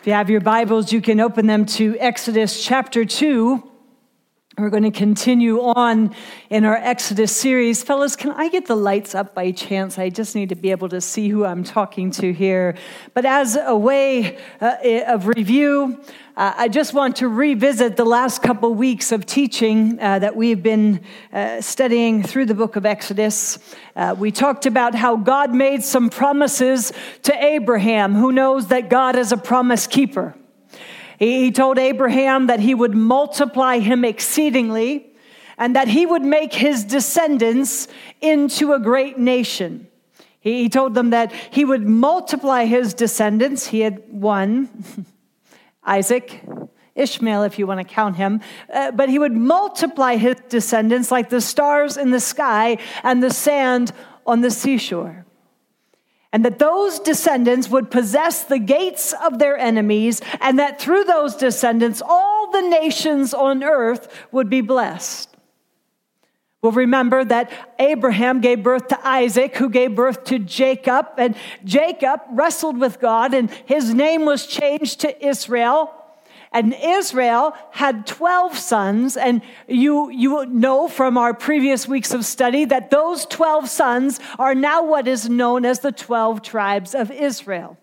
If you have your Bibles, you can open them to Exodus chapter 2. We're going to continue on in our Exodus series. Fellas, can I get the lights up by chance? I just need to be able to see who I'm talking to here. But as a way uh, of review, uh, I just want to revisit the last couple weeks of teaching uh, that we've been uh, studying through the book of Exodus. Uh, we talked about how God made some promises to Abraham, who knows that God is a promise keeper. He told Abraham that he would multiply him exceedingly and that he would make his descendants into a great nation. He told them that he would multiply his descendants. He had one, Isaac, Ishmael, if you want to count him, uh, but he would multiply his descendants like the stars in the sky and the sand on the seashore and that those descendants would possess the gates of their enemies, and that through those descendants, all the nations on earth would be blessed. We'll remember that Abraham gave birth to Isaac, who gave birth to Jacob, and Jacob wrestled with God, and his name was changed to Israel. And Israel had 12 sons, and you, you know from our previous weeks of study that those 12 sons are now what is known as the 12 tribes of Israel.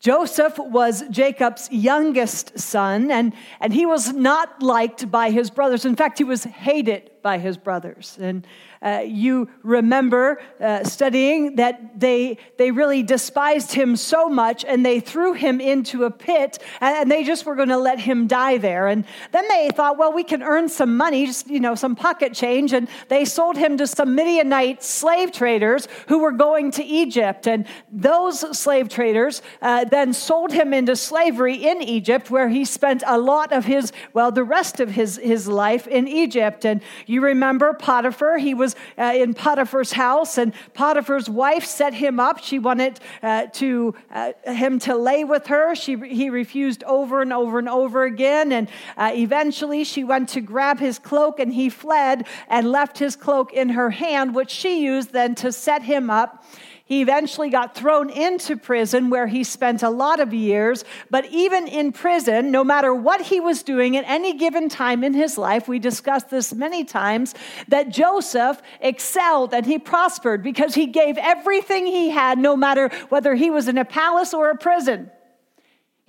Joseph was Jacob's youngest son, and, and he was not liked by his brothers. In fact, he was hated by his brothers. And uh, you remember uh, studying that they, they really despised him so much and they threw him into a pit and they just were going to let him die there. And then they thought, well, we can earn some money, just, you know, some pocket change. And they sold him to some Midianite slave traders who were going to Egypt. And those slave traders uh, then sold him into slavery in Egypt, where he spent a lot of his, well, the rest of his, his life in Egypt. And you remember Potiphar, he was uh, in Potiphar's house, and Potiphar's wife set him up. She wanted uh, to, uh, him to lay with her. She, he refused over and over and over again. And uh, eventually she went to grab his cloak, and he fled and left his cloak in her hand, which she used then to set him up. He eventually got thrown into prison where he spent a lot of years. But even in prison, no matter what he was doing at any given time in his life, we discussed this many times, that Joseph excelled and he prospered because he gave everything he had, no matter whether he was in a palace or a prison.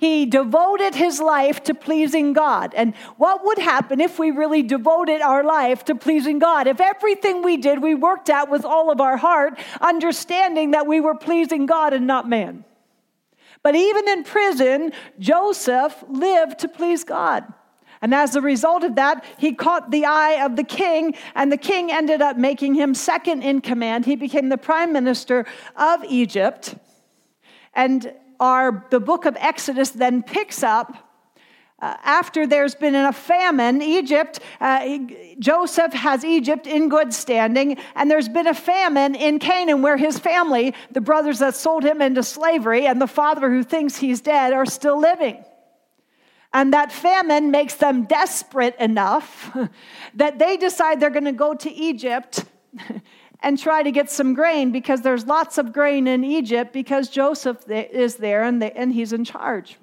He devoted his life to pleasing God. And what would happen if we really devoted our life to pleasing God? If everything we did, we worked at with all of our heart, understanding that we were pleasing God and not man. But even in prison, Joseph lived to please God. And as a result of that, he caught the eye of the king, and the king ended up making him second in command. He became the prime minister of Egypt. And our, the book of Exodus then picks up uh, after there's been a famine, Egypt, uh, Joseph has Egypt in good standing, and there's been a famine in Canaan where his family, the brothers that sold him into slavery, and the father who thinks he's dead, are still living. And that famine makes them desperate enough that they decide they're going to go to Egypt and try to get some grain because there's lots of grain in Egypt because Joseph is there and, they, and he's in charge.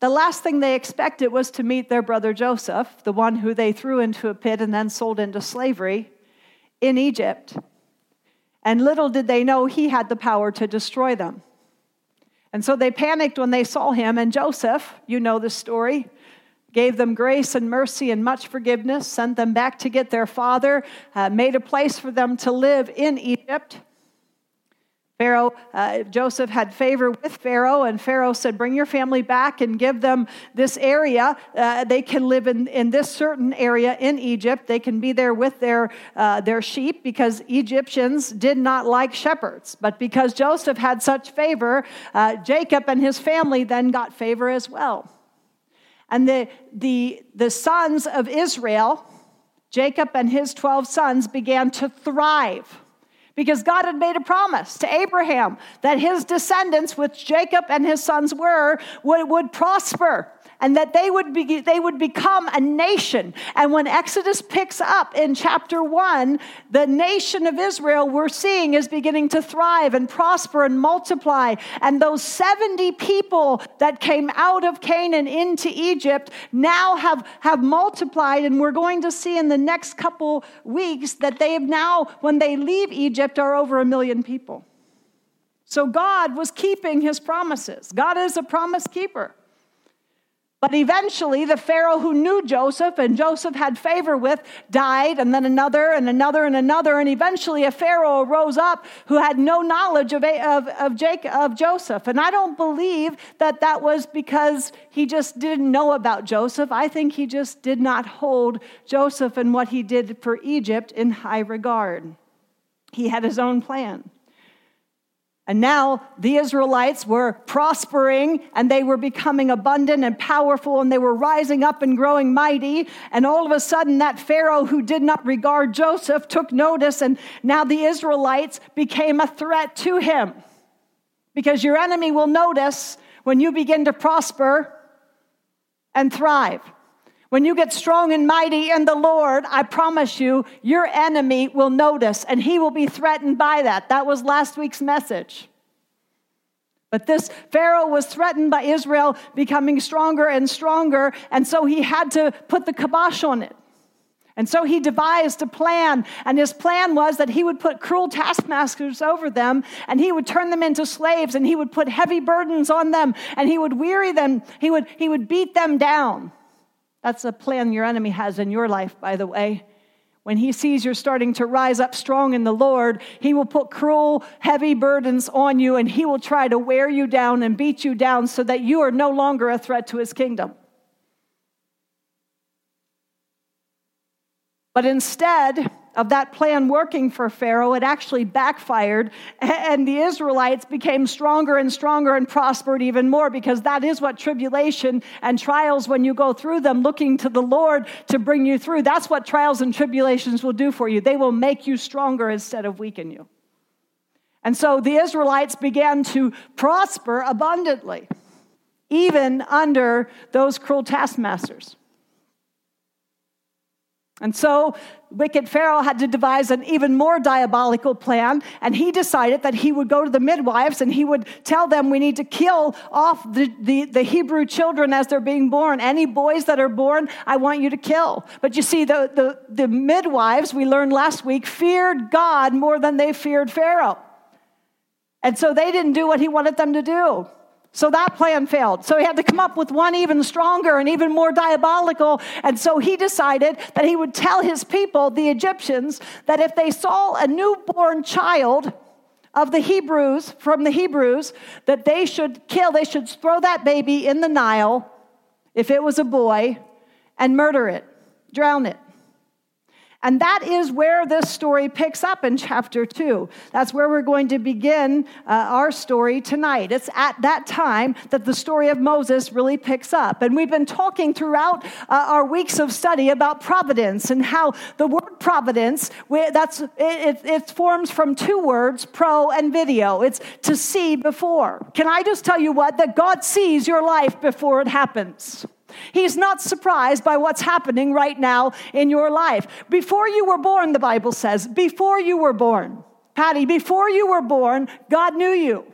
The last thing they expected was to meet their brother Joseph, the one who they threw into a pit and then sold into slavery in Egypt. And little did they know he had the power to destroy them. And so they panicked when they saw him. And Joseph, you know the story, gave them grace and mercy and much forgiveness, sent them back to get their father, uh, made a place for them to live in Egypt. Pharaoh, uh, Joseph had favor with Pharaoh, and Pharaoh said, Bring your family back and give them this area. Uh, they can live in, in this certain area in Egypt. They can be there with their, uh, their sheep because Egyptians did not like shepherds. But because Joseph had such favor, uh, Jacob and his family then got favor as well. And the, the, the sons of Israel, Jacob and his 12 sons, began to thrive. Because God had made a promise to Abraham that his descendants, which Jacob and his sons were, would, would prosper and that they would, be, they would become a nation. And when Exodus picks up in chapter one, the nation of Israel we're seeing is beginning to thrive and prosper and multiply. And those 70 people that came out of Canaan into Egypt now have, have multiplied. And we're going to see in the next couple weeks that they have now, when they leave Egypt, are over a million people. So God was keeping his promises. God is a promise keeper. But eventually, the Pharaoh who knew Joseph and Joseph had favor with died, and then another, and another, and another. And eventually, a Pharaoh rose up who had no knowledge of, of, of, Jacob, of Joseph. And I don't believe that that was because he just didn't know about Joseph. I think he just did not hold Joseph and what he did for Egypt in high regard. He had his own plan. And now the Israelites were prospering and they were becoming abundant and powerful and they were rising up and growing mighty. And all of a sudden, that Pharaoh who did not regard Joseph took notice, and now the Israelites became a threat to him. Because your enemy will notice when you begin to prosper and thrive. When you get strong and mighty in the Lord, I promise you, your enemy will notice and he will be threatened by that. That was last week's message. But this Pharaoh was threatened by Israel becoming stronger and stronger, and so he had to put the kibosh on it. And so he devised a plan, and his plan was that he would put cruel taskmasters over them, and he would turn them into slaves, and he would put heavy burdens on them, and he would weary them, he would, he would beat them down. That's a plan your enemy has in your life, by the way. When he sees you're starting to rise up strong in the Lord, he will put cruel, heavy burdens on you and he will try to wear you down and beat you down so that you are no longer a threat to his kingdom. But instead, of that plan working for Pharaoh, it actually backfired, and the Israelites became stronger and stronger and prospered even more because that is what tribulation and trials, when you go through them looking to the Lord to bring you through, that's what trials and tribulations will do for you. They will make you stronger instead of weaken you. And so the Israelites began to prosper abundantly, even under those cruel taskmasters. And so wicked Pharaoh had to devise an even more diabolical plan, and he decided that he would go to the midwives and he would tell them, We need to kill off the, the, the, Hebrew children as they're being born. Any boys that are born, I want you to kill. But you see, the, the, the midwives, we learned last week, feared God more than they feared Pharaoh. And so they didn't do what he wanted them to do. So that plan failed. So he had to come up with one even stronger and even more diabolical. And so he decided that he would tell his people, the Egyptians, that if they saw a newborn child of the Hebrews, from the Hebrews, that they should kill, they should throw that baby in the Nile, if it was a boy, and murder it, drown it. And that is where this story picks up in chapter two. That's where we're going to begin uh, our story tonight. It's at that time that the story of Moses really picks up. And we've been talking throughout uh, our weeks of study about providence and how the word providence, that's, it, it, it forms from two words, pro and video. It's to see before. Can I just tell you what? That God sees your life before it happens. He's not surprised by what's happening right now in your life. Before you were born, the Bible says, before you were born, Patty, before you were born, God knew you.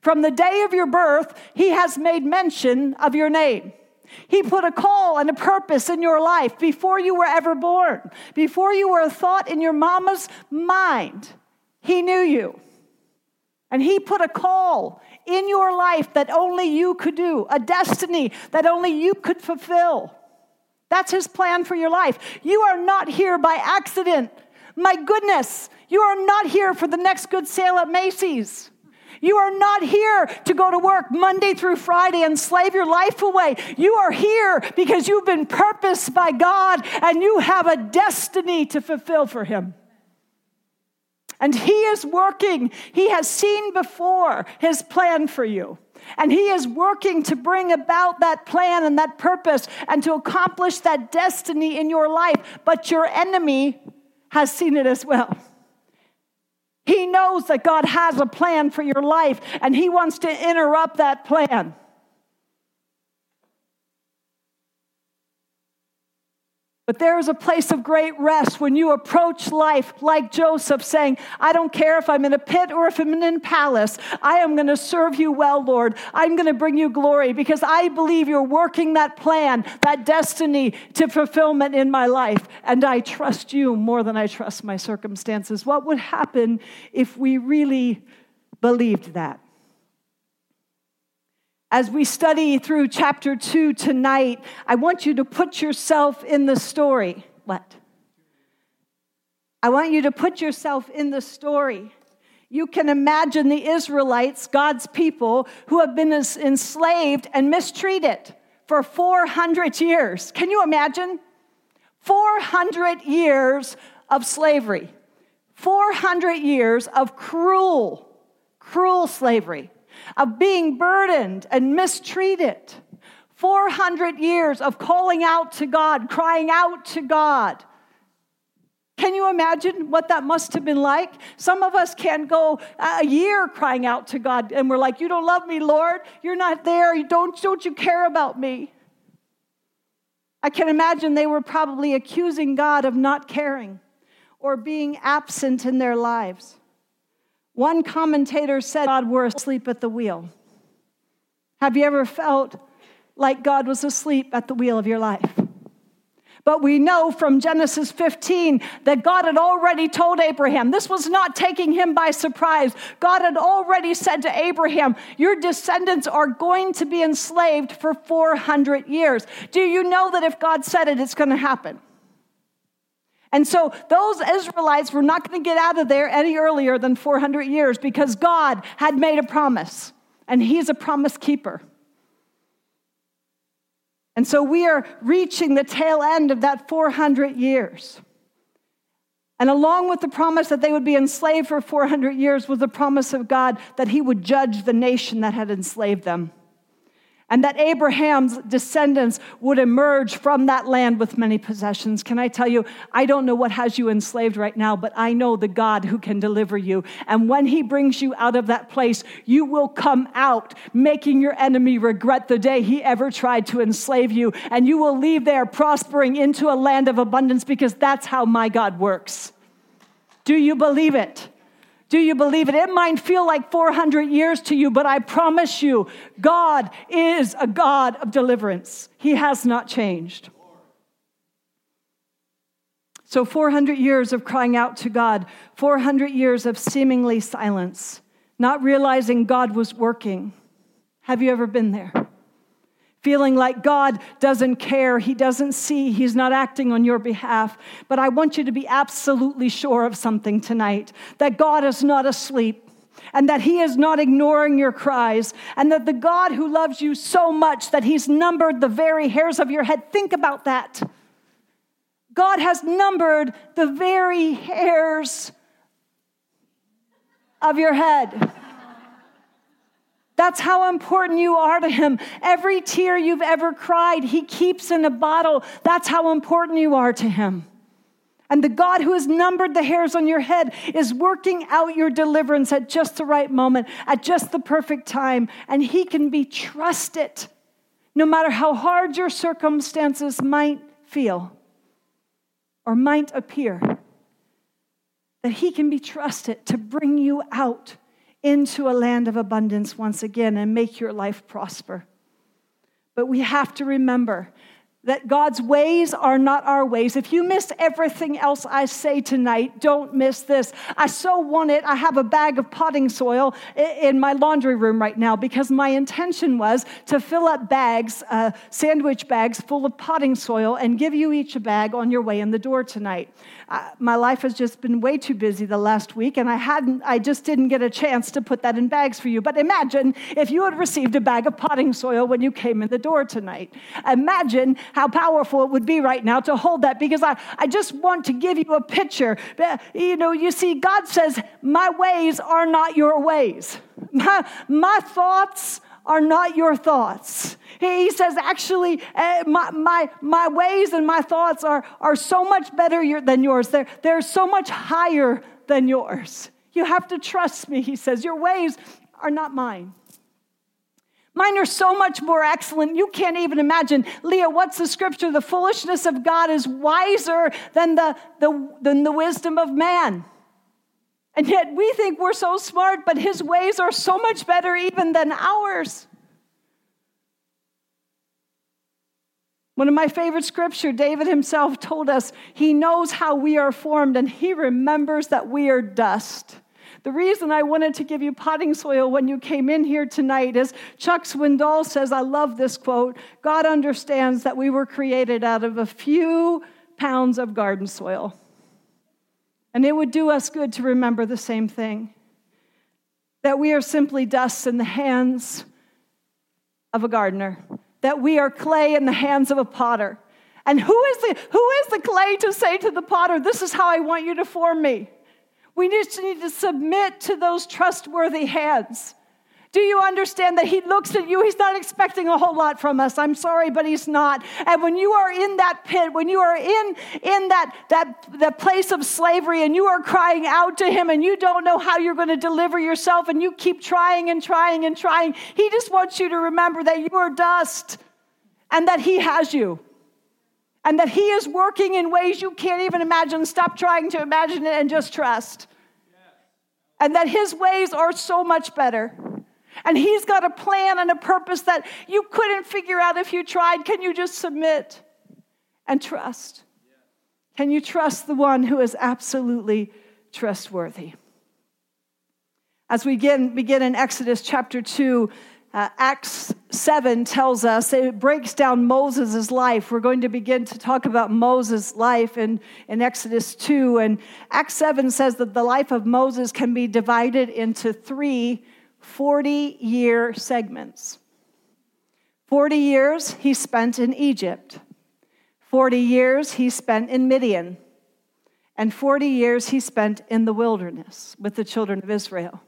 From the day of your birth, He has made mention of your name. He put a call and a purpose in your life before you were ever born, before you were a thought in your mama's mind. He knew you. And He put a call in your life that only you could do, a destiny that only you could fulfill. That's His plan for your life. You are not here by accident. My goodness, you are not here for the next good sale at Macy's. You are not here to go to work Monday through Friday and slave your life away. You are here because you've been purposed by God and you have a destiny to fulfill for Him. And He is working. He has seen before His plan for you. And He is working to bring about that plan and that purpose and to accomplish that destiny in your life. But your enemy has seen it as well. He knows that God has a plan for your life and He wants to interrupt that plan. But there is a place of great rest when you approach life like Joseph, saying, I don't care if I'm in a pit or if I'm in a palace. I am going to serve you well, Lord. I'm going to bring you glory because I believe you're working that plan, that destiny to fulfillment in my life. And I trust you more than I trust my circumstances. What would happen if we really believed that? As we study through chapter 2 tonight, I want you to put yourself in the story. What? I want you to put yourself in the story. You can imagine the Israelites, God's people, who have been enslaved and mistreated for 400 years. Can you imagine? 400 years of slavery, 400 years of cruel, cruel slavery of being burdened and mistreated. 400 years of calling out to God, crying out to God. Can you imagine what that must have been like? Some of us can go a year crying out to God and we're like, You don't love me, Lord. You're not there. You don't, don't you care about me? I can imagine they were probably accusing God of not caring or being absent in their lives. One commentator said God were asleep at the wheel. Have you ever felt like God was asleep at the wheel of your life? But we know from Genesis 15 that God had already told Abraham, this was not taking him by surprise. God had already said to Abraham, Your descendants are going to be enslaved for 400 years. Do you know that if God said it, it's going to happen? And so those Israelites were not going to get out of there any earlier than 400 years because God had made a promise, and He's a promise keeper. And so we are reaching the tail end of that 400 years. And along with the promise that they would be enslaved for 400 years was the promise of God that He would judge the nation that had enslaved them and that Abraham's descendants would emerge from that land with many possessions. Can I tell you, I don't know what has you enslaved right now, but I know the God who can deliver you. And when he brings you out of that place, you will come out making your enemy regret the day he ever tried to enslave you. And you will leave there prospering into a land of abundance because that's how my God works. Do you believe it? Do you believe it? It might feel like 400 years to you, but I promise you, God is a God of deliverance. He has not changed. So, 400 years of crying out to God, 400 years of seemingly silence, not realizing God was working. Have you ever been there? Feeling like God doesn't care, He doesn't see, He's not acting on your behalf. But I want you to be absolutely sure of something tonight that God is not asleep. And that he is not ignoring your cries, and that the God who loves you so much that he's numbered the very hairs of your head. Think about that. God has numbered the very hairs of your head. That's how important you are to Him. Every tear you've ever cried, He keeps in a bottle. That's how important you are to Him. And the God who has numbered the hairs on your head is working out your deliverance at just the right moment, at just the perfect time. And He can be trusted no matter how hard your circumstances might feel or might appear. That He can be trusted to bring you out into a land of abundance once again and make your life prosper. But we have to remember that God's ways are not our ways. If you miss everything else I say tonight, don't miss this. I so want it. I have a bag of potting soil in my laundry room right now because my intention was to fill up bags, uh, sandwich bags full of potting soil, and give you each a bag on your way in the door tonight my life has just been way too busy the last week, and I hadn't, I just didn't get a chance to put that in bags for you. But imagine if you had received a bag of potting soil when you came in the door tonight. Imagine how powerful it would be right now to hold that because I, I just want to give you a picture. You know, you see, God says, My ways are not your ways, my, my thoughts are not your thoughts. He says, actually, uh, my, my, my ways and my thoughts are, are so much better than yours. They're, they're so much higher than yours. You have to trust me, he says. Your ways are not mine. Mine are so much more excellent, you can't even imagine. Leah, what's the scripture? The foolishness of God is wiser than the, the, than the wisdom of man. And yet we think we're so smart, but his ways are so much better even than ours. One of my favorite scripture, David himself told us he knows how we are formed and he remembers that we are dust. The reason I wanted to give you potting soil when you came in here tonight is Chuck Swindoll says, I love this quote God understands that we were created out of a few pounds of garden soil. And it would do us good to remember the same thing that we are simply dust in the hands of a gardener, that we are clay in the hands of a potter. And who is the, who is the clay to say to the potter, This is how I want you to form me? We just need to submit to those trustworthy hands. Do you understand that he looks at you? He's not expecting a whole lot from us. I'm sorry, but he's not. And when you are in that pit, when you are in, in that, that, that place of slavery and you are crying out to him and you don't know how you're going to deliver yourself and you keep trying and trying and trying, he just wants you to remember that you are dust and that he has you and that He is working in ways you can't even imagine. Stop trying to imagine it and just trust. And that His ways are so much better. And He's got a plan and a purpose that you couldn't figure out if you tried. Can you just submit and trust? Can you trust the one who is absolutely trustworthy? As we begin, begin in Exodus chapter 2, uh, Acts 7 tells us, it breaks down Moses' life. We're going to begin to talk about Moses' life in, in Exodus 2. And Acts 7 says that the life of Moses can be divided into three 40 year segments. 40 years he spent in Egypt, 40 years he spent in Midian, and 40 years he spent in the wilderness with the children of Israel.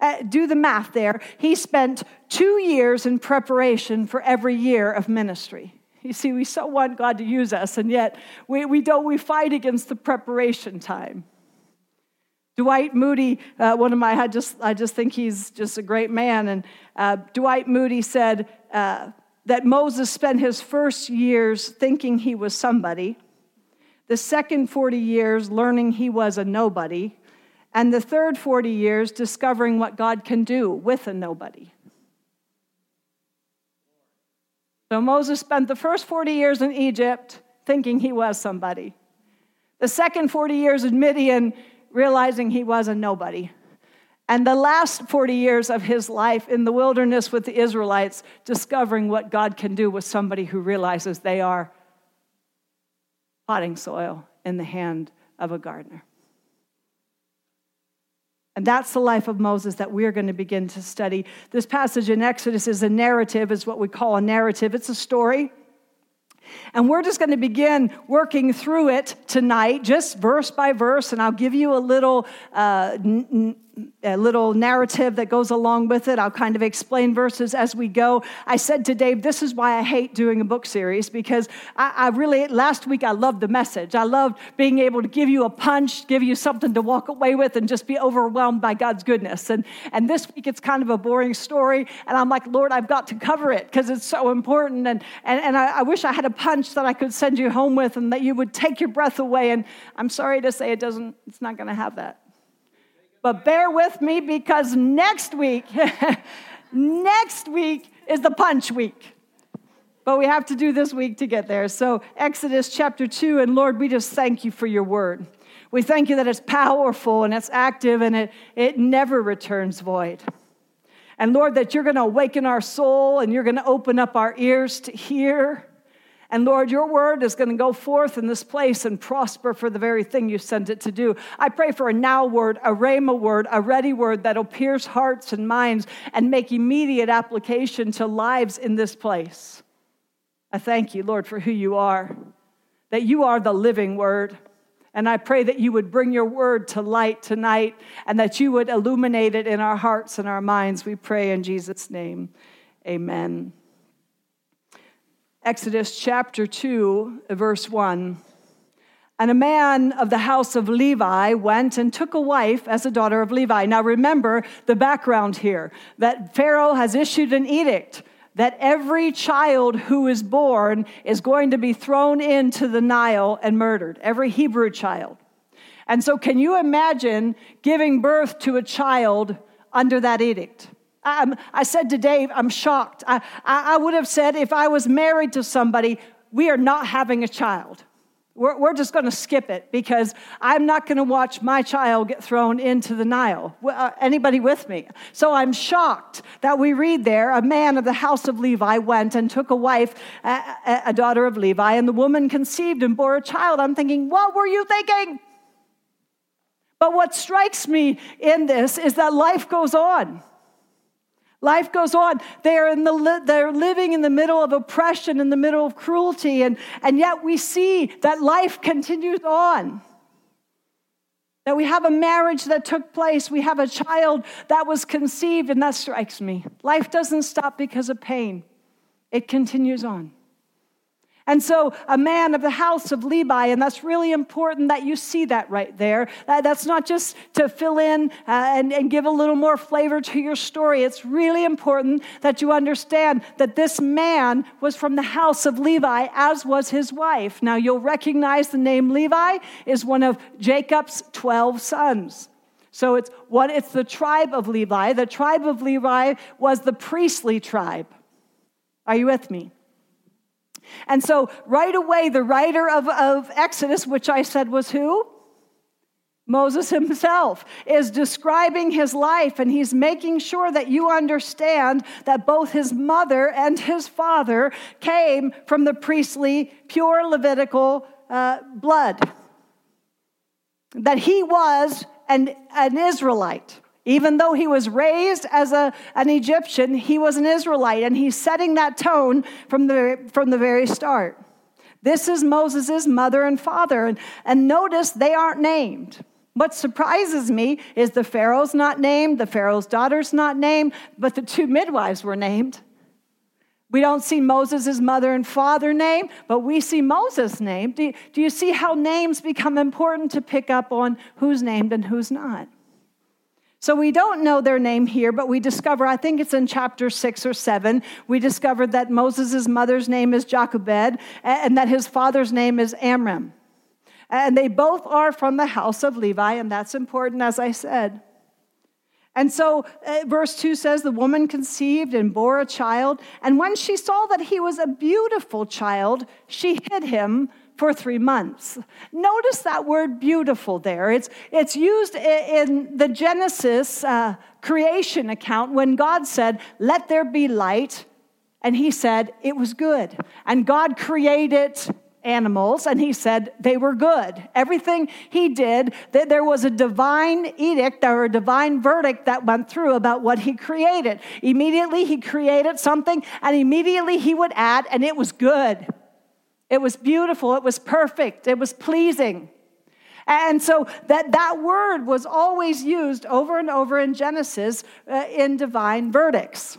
Uh, do the math there. He spent two years in preparation for every year of ministry. You see, we so want God to use us, and yet we, we don't, we fight against the preparation time. Dwight Moody, uh, one of my, I just, I just think he's just a great man. And uh, Dwight Moody said uh, that Moses spent his first years thinking he was somebody, the second 40 years learning he was a nobody, and the third 40 years discovering what God can do with a nobody. So Moses spent the first 40 years in Egypt thinking he was somebody. The second 40 years in Midian realizing he was a nobody. And the last 40 years of his life in the wilderness with the Israelites discovering what God can do with somebody who realizes they are potting soil in the hand of a gardener. And that's the life of Moses that we're going to begin to study. This passage in Exodus is a narrative, is what we call a narrative. It's a story. And we're just going to begin working through it tonight, just verse by verse. And I'll give you a little uh, n- a little narrative that goes along with it. I'll kind of explain verses as we go. I said to Dave, this is why I hate doing a book series because I, I, really, last week, I loved the message. I loved being able to give you a punch, give you something to walk away with, and just be overwhelmed by God's goodness. And, and this week, it's kind of a boring story. And I'm like, Lord, I've got to cover it because it's so important. And, and, and I, I wish I had a punch that I could send you home with and that you would take your breath away. And I'm sorry to say it doesn't, it's not going to have that. But bear with me because next week, next week is the punch week. But we have to do this week to get there. So, Exodus chapter 2, and Lord, we just thank you for your word. We thank you that it's powerful and it's active and it, it never returns void. And Lord, that you're going to awaken our soul and you're going to open up our ears to hear. And Lord, your word is going to go forth in this place and prosper for the very thing you sent it to do. I pray for a now word, a rhema word, a ready word that'll pierce hearts and minds and make immediate application to lives in this place. I thank you, Lord, for who you are, that you are the living word. And I pray that you would bring your word to light tonight and that you would illuminate it in our hearts and our minds. We pray in Jesus' name. Amen. Exodus chapter 2, verse 1. And a man of the house of Levi went and took a wife as a daughter of Levi. Now remember the background here that Pharaoh has issued an edict that every child who is born is going to be thrown into the Nile and murdered, every Hebrew child. And so, can you imagine giving birth to a child under that edict? I, I said to Dave, I'm shocked. I, I, I would have said if I was married to somebody, we are not having a child. We're, we're just going to skip it because I'm not going to watch my child get thrown into the Nile. Uh, anybody with me? So I'm shocked that we read there a man of the house of Levi went and took a wife, a, a daughter of Levi, and the woman conceived and bore a child. I'm thinking, what were you thinking? But what strikes me in this is that life goes on. Life goes on. They're, in the, they're living in the middle of oppression, in the middle of cruelty, and, and yet we see that life continues on. That we have a marriage that took place, we have a child that was conceived, and that strikes me. Life doesn't stop because of pain, it continues on. And so, a man of the house of Levi, and that's really important that you see that right there. That's not just to fill in uh, and, and give a little more flavor to your story. It's really important that you understand that this man was from the house of Levi, as was his wife. Now, you'll recognize the name Levi is one of Jacob's 12 sons. So it's what it's the tribe of Levi. The tribe of Levi was the priestly tribe. Are you with me? And so, right away, the writer of, of Exodus, which I said was who? Moses himself is describing his life and he's making sure that you understand that both his mother and his father came from the priestly, pure Levitical uh, blood. That he was an, an Israelite. Even though he was raised as a, an Egyptian, he was an Israelite, and he's setting that tone from the, from the very start. This is Moses' mother and father, and, and notice they aren't named. What surprises me is the Pharaoh's not named, the Pharaoh's daughter's not named, but the two midwives were named. We don't see Moses' mother and father named, but we see Moses named. Do do you see how names become important to pick up on who's named and who's not? So we don't know their name here, but we discover, I think it's in chapter six or seven, we discovered that Moses' mother's name is Jochebed and that his father's name is Amram. And they both are from the house of Levi, and that's important, as I said. And so, uh, verse 2 says, The woman conceived and bore a child, and when she saw that he was a beautiful child, she hid him for three months. Notice that word beautiful there. It's, it's used in the Genesis uh, creation account when God said, Let there be light. And he said, It was good. And God created animals and he said they were good. Everything he did, that there was a divine edict or a divine verdict that went through about what he created. Immediately he created something and immediately he would add, and it was good. It was beautiful, it was perfect, it was pleasing. And so that, that word was always used over and over in Genesis uh, in divine verdicts.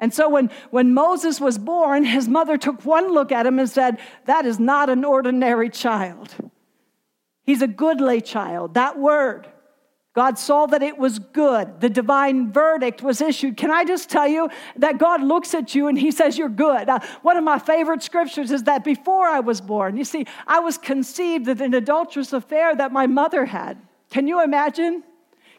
And so when, when Moses was born, his mother took one look at him and said, That is not an ordinary child. He's a goodly child. That word God saw that it was good. The divine verdict was issued. Can I just tell you that God looks at you and He says, You're good? One of my favorite scriptures is that before I was born, you see, I was conceived of an adulterous affair that my mother had. Can you imagine?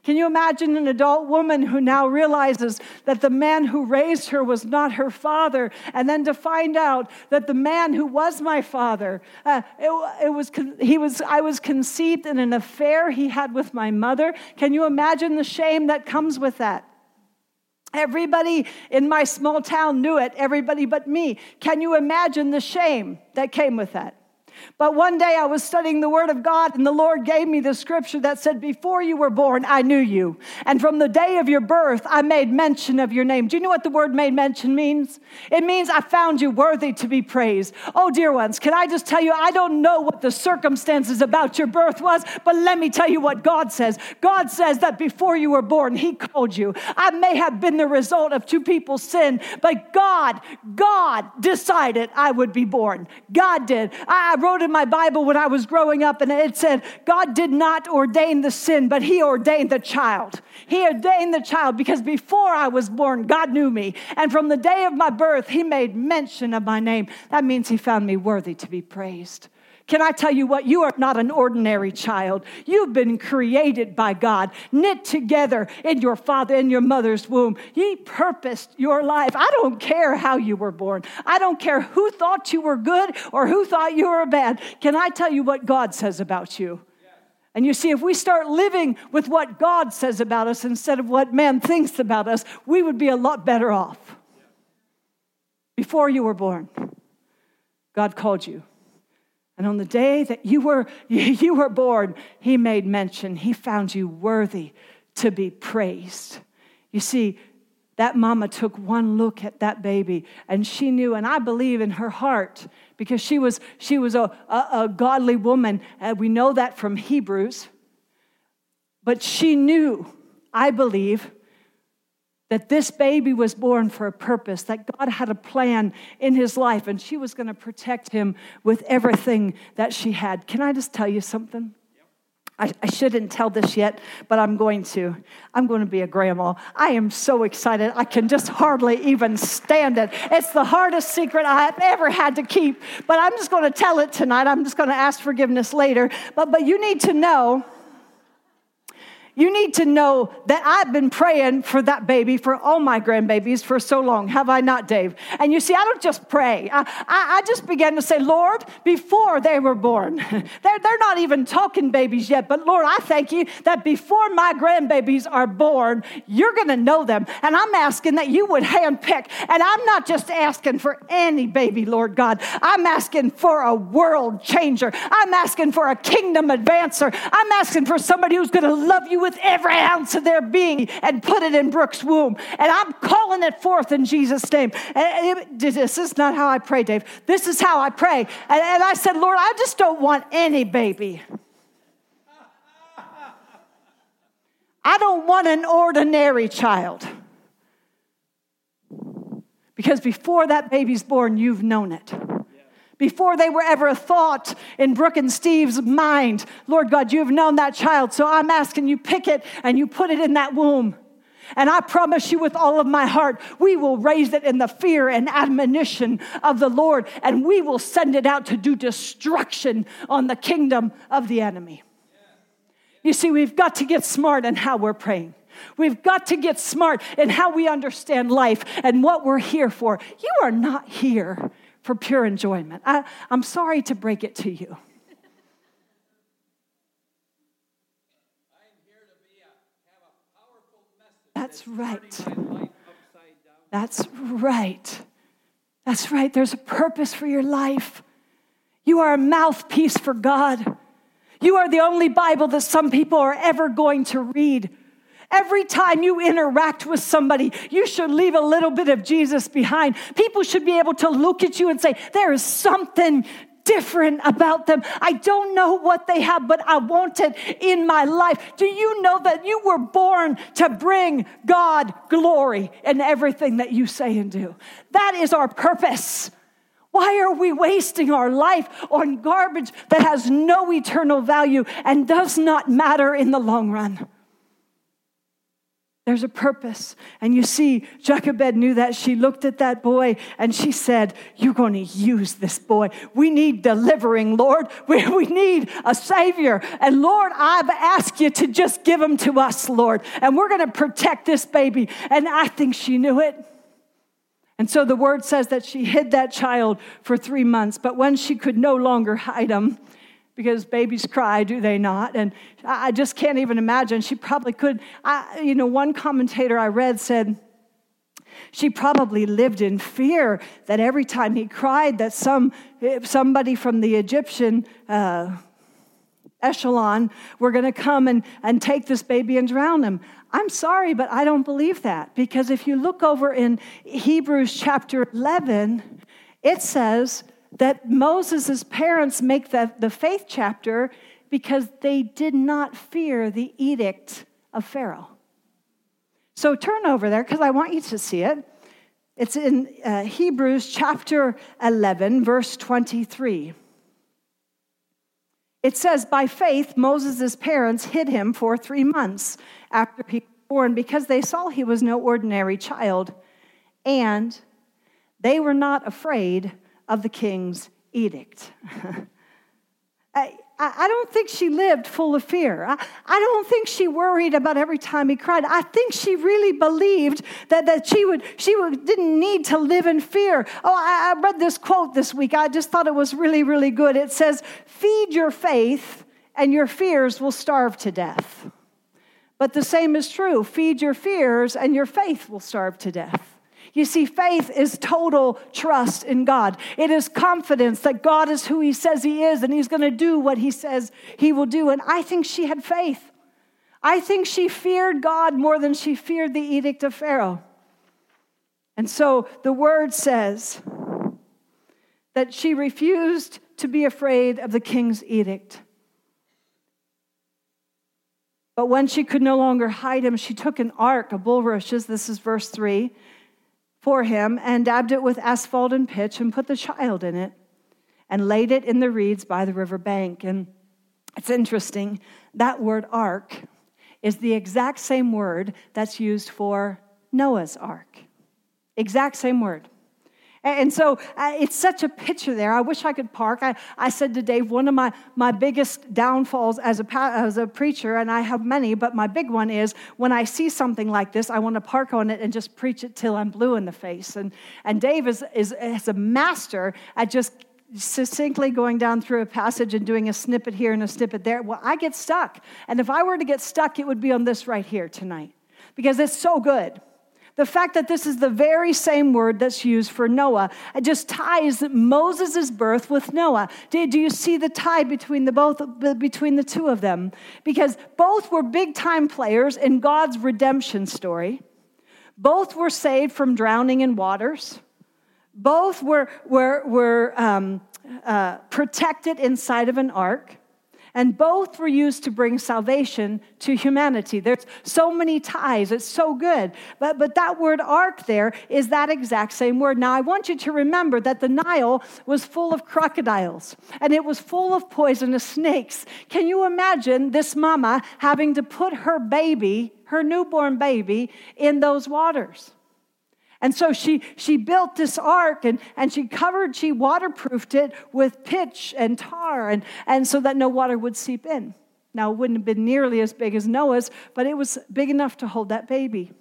Can you imagine an adult woman who now realizes that the man who raised her was not her father, and then to find out that the man who was my father, uh, it, it was, he was, I was conceived in an affair he had with my mother? Can you imagine the shame that comes with that? Everybody in my small town knew it, everybody but me. Can you imagine the shame that came with that? But one day I was studying the Word of God, and the Lord gave me the scripture that said, Before you were born, I knew you. And from the day of your birth, I made mention of your name. Do you know what the word made mention means? It means I found you worthy to be praised. Oh, dear ones, can I just tell you, I don't know what the circumstances about your birth was, but let me tell you what God says. God says that before you were born, He called you. I may have been the result of two people's sin, but God, God decided I would be born. God did. I wrote in my Bible when I was growing up, and it said, God did not ordain the sin, but He ordained the child. He ordained the child because before I was born, God knew me. And from the day of my birth, He made mention of my name. That means He found me worthy to be praised. Can I tell you what? You are not an ordinary child. You've been created by God, knit together in your father and your mother's womb. He purposed your life. I don't care how you were born. I don't care who thought you were good or who thought you were bad. Can I tell you what God says about you? And you see, if we start living with what God says about us instead of what man thinks about us, we would be a lot better off. Before you were born, God called you. And on the day that you were, you were born, he made mention, he found you worthy to be praised. You see, that mama took one look at that baby and she knew, and I believe in her heart, because she was, she was a, a, a godly woman. And we know that from Hebrews. But she knew, I believe, that this baby was born for a purpose, that God had a plan in his life, and she was going to protect him with everything that she had. Can I just tell you something? I, I, shouldn't tell this yet, but I'm going to. I'm going to be a grandma. I am so excited. I can just hardly even stand it. It's the hardest secret I've ever had to keep, but I'm just going to tell it tonight. I'm just going to ask forgiveness later. But, but you need to know you need to know that I've been praying for that baby, for all my grandbabies, for so long. Have I not, Dave? And you see, I don't just pray. I, I, I just began to say, Lord, before they were born, they're, they're not even talking babies yet, but Lord, I thank you that before my grandbabies are born, you're going to know them. And I'm asking that you would handpick. And I'm not just asking for any baby, Lord God. I'm asking for a world changer. I'm asking for a kingdom advancer. I'm asking for somebody who's going to love you with every ounce of their being and put it in Brooke's womb. And I'm calling it forth in Jesus' name. And this is not how I pray, Dave. This is how I pray. And, and I said, Lord, I just don't want any baby. I don't want an ordinary child. Because before that baby's born, you've known it before they were ever a thought in Brooke and Steve's mind. Lord God, you have known that child, so I'm asking you pick it and you put it in that womb. And I promise you with all of my heart, we will raise it in the fear and admonition of the Lord, and we will send it out to do destruction on the kingdom of the enemy. You see, we've got to get smart in how we're praying. We've got to get smart in how we understand life and what we're here for. You are not here for pure enjoyment. I, I'm sorry to break it to you. That's right. That's right. That's right. There's a purpose for your life. You are a mouthpiece for God. You are the only Bible that some people are ever going to read. Every time you interact with somebody, you should leave a little bit of Jesus behind. People should be able to look at you and say, There is something different about them. I don't know what they have, but I want it in my life. Do you know that you were born to bring God glory in everything that you say and do? That is our purpose. Why are we wasting our life on garbage that has no eternal value and does not matter in the long run? There's a purpose. And you see, Jochebed knew that. She looked at that boy and she said, You're going to use this boy. We need delivering, Lord. We, we need a Savior. And Lord, I've asked you to just give him to us, Lord. And we're going to protect this baby. And I think she knew it. And so the word says that she hid that child for three months. But when she could no longer hide him, because babies cry, do they not? And I just can't even imagine. She probably could. I, you know, one commentator I read said, she probably lived in fear that every time he cried that some somebody from the egyptian uh, echelon were going to come and, and take this baby and drown him i'm sorry but i don't believe that because if you look over in hebrews chapter 11 it says that Moses' parents make the, the faith chapter because they did not fear the edict of Pharaoh. So turn over there because I want you to see it. It's in uh, Hebrews chapter 11, verse 23. It says, by faith, Moses' parents hid him for three months after he was born because they saw he was no ordinary child, and they were not afraid of the king's edict. I, I don't think she lived full of fear. I, I don't think she worried about every time he cried. I think she really believed that, that she, would, she would, didn't need to live in fear. Oh, I, I read this quote this week. I just thought it was really, really good. It says, Feed your faith, and your fears will starve to death. But the same is true. Feed your fears, and your faith will starve to death. You see, faith is total trust in God. It is confidence that God is who He says He is and He's going to do what He says He will do. And I think she had faith. I think she feared God more than she feared the edict of Pharaoh. And so the word says that she refused to be afraid of the king's edict. But when she could no longer hide him, she took an ark of bulrushes. This is verse 3 for him and dabbed it with asphalt and pitch and put the child in it and laid it in the reeds by the river bank. And it's interesting, that word ark is the exact same word that's used for Noah's ark. Exact same word. And so uh, it's such a picture there. I wish I could park. I, I said to Dave, one of my, my biggest downfalls as a, as a preacher, and I have many, but my big one is when I see something like this, I want to park on it and just preach it till I'm blue in the face. And, and Dave is, is, is a master at just succinctly going down through a passage and doing a snippet here and a snippet there. Well, I get stuck. And if I were to get stuck, it would be on this right here tonight because it's so good. The fact that this is the very same word that's used for Noah it just ties Moses' birth with Noah. Do, do you see the tie between the both between the two of them? Because both were big time players in God's redemption story. Both were saved from drowning in waters. Both were, were, were um, uh, protected inside of an ark and both were used to bring salvation to humanity. There's so many ties, it's so good. But, but that word ark there is that exact same word. Now, I want you to remember that the Nile was full of crocodiles and it was full of poisonous snakes. Can you imagine this mama having to put her baby, her newborn baby, in those waters? And so she, she built this ark and, and she covered, she waterproofed it with pitch and tar, and, and so that no water would seep in. Now, it wouldn't have been nearly as big as Noah's, but it was big enough to hold that baby.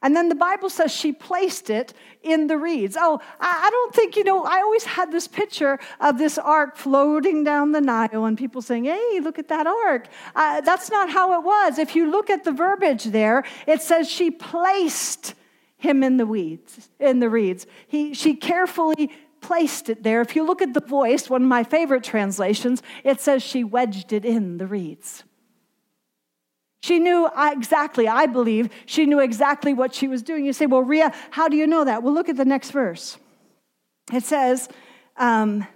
And then the Bible says she placed it in the reeds. Oh, I don't think, you know, I always had this picture of this ark floating down the Nile and people saying, hey, look at that ark. Uh, that's not how it was. If you look at the verbiage there, it says she placed him in the weeds, in the reeds. He, she carefully placed it there. If you look at the voice, one of my favorite translations, it says she wedged it in the reeds. She knew exactly, I believe, she knew exactly what she was doing. You say, well, Ria, how do you know that? Well, look at the next verse. It says, um,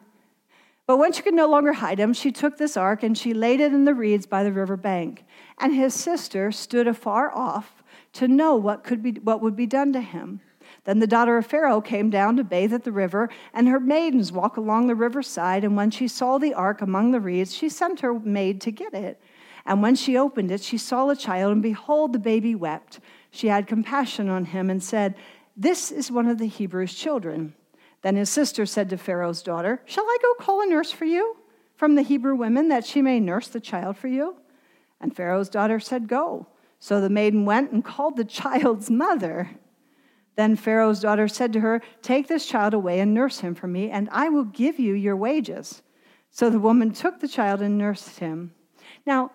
but when she could no longer hide him, she took this ark and she laid it in the reeds by the river bank. And his sister stood afar off to know what, could be, what would be done to him. Then the daughter of Pharaoh came down to bathe at the river, and her maidens walk along the riverside. And when she saw the ark among the reeds, she sent her maid to get it. And when she opened it, she saw the child, and behold, the baby wept. She had compassion on him and said, This is one of the Hebrews' children. Then his sister said to Pharaoh's daughter, Shall I go call a nurse for you from the Hebrew women, that she may nurse the child for you? And Pharaoh's daughter said, Go. So the maiden went and called the child's mother. Then Pharaoh's daughter said to her, Take this child away and nurse him for me, and I will give you your wages. So the woman took the child and nursed him. Now,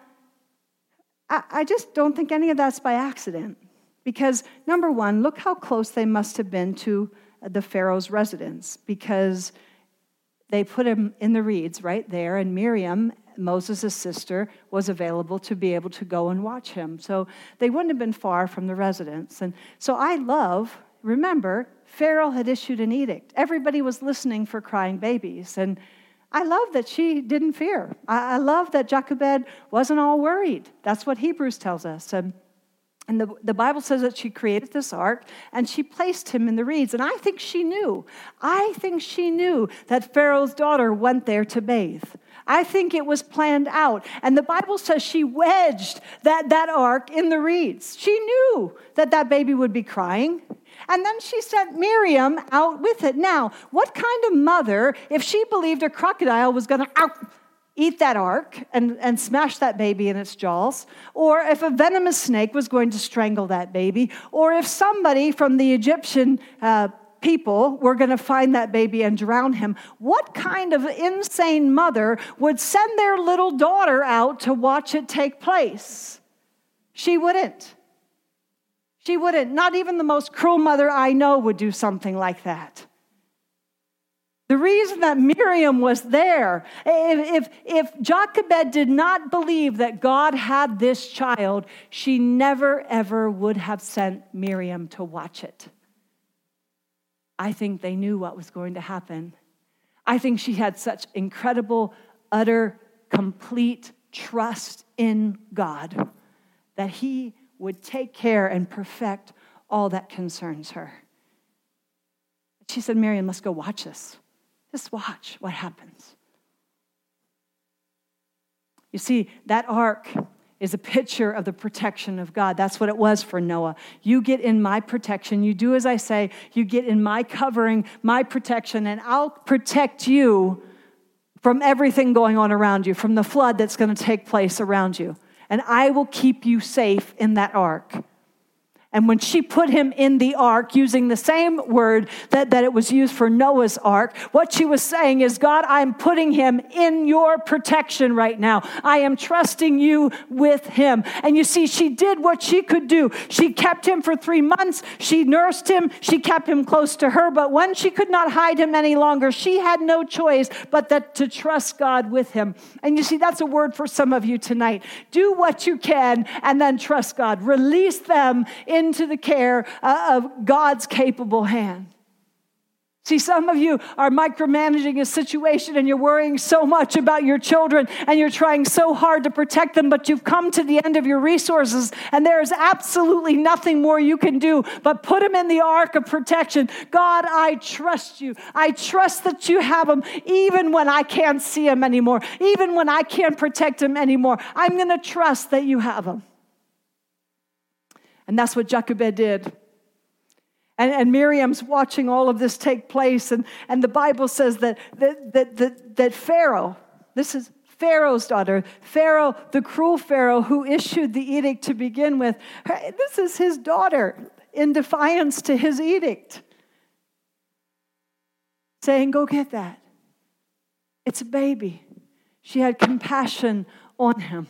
I just don't think any of that's by accident. Because, number one, look how close they must have been to uh, the Pharaoh's residence, because they put him in the reeds right there, and Miriam Moses' sister was available to be able to go and watch him. So they wouldn't have been far from the residence. And so I love, remember, Pharaoh had issued an edict. Everybody was listening for crying babies. And I love that she didn't fear. I, love that Jochebed wasn't all worried. That's what Hebrews tells us. And And the, the Bible says that she created this ark and she placed him in the reeds. And I think she knew. I think she knew that Pharaoh's daughter went there to bathe. I think it was planned out. And the Bible says she wedged that, that ark in the reeds. She knew that that baby would be crying. And then she sent Miriam out with it. Now, what kind of mother, if she believed a crocodile was going to eat that ark and, and smash that baby in its jaws, or if a venomous snake was going to strangle that baby, or if somebody from the Egyptian uh, people were going to find that baby and drown him, what kind of insane mother would send their little daughter out to watch it take place? She wouldn't. She wouldn't. Not even the most cruel mother I know would do something like that. The reason that Miriam was there, if, if, if Jochebed did not believe that God had this child, she never ever would have sent Miriam to watch it. I think they knew what was going to happen. I think she had such incredible, utter, complete trust in God that He would take care and perfect all that concerns her. She said, Miriam, let's go watch this. Just watch what happens. You see, that ark is a picture of the protection of God. That's what it was for Noah. You get in my protection. You do as I say. You get in my covering, my protection, and I'll protect you from everything going on around you, from the flood that's going to take place around you. And I will keep you safe in that ark. And when she put him in the ark, using the same word that, that it was used for Noah's ark, what she was saying is, God, I'm putting him in your protection right now. I am trusting you with him. And you see, she did what she could do. She kept him for three months. She nursed him. She kept him close to her. But when she could not hide him any longer, she had no choice but that to trust God with him. And you see, that's a word for some of you tonight. Do what you can and then trust God. Release them in into the care uh, of God's capable hand. See, some of you are micromanaging a situation and you're worrying so much about your children and you're trying so hard to protect them, but you've come to the end of your resources and there is absolutely nothing more you can do but put them in the ark of protection. God, I trust you. I trust that you have them even when I can't see them anymore, even when I can't protect them anymore. I'm going to trust that you have them. And that's what Jochebed did. And, and, Miriam's watching all of this take place. And, and the Bible says that, that, that, that, that Pharaoh, this is Pharaoh's daughter, Pharaoh, the cruel Pharaoh who issued the edict to begin with, this is his daughter in defiance to his edict, saying, Go get that. It's a baby. She had compassion on him.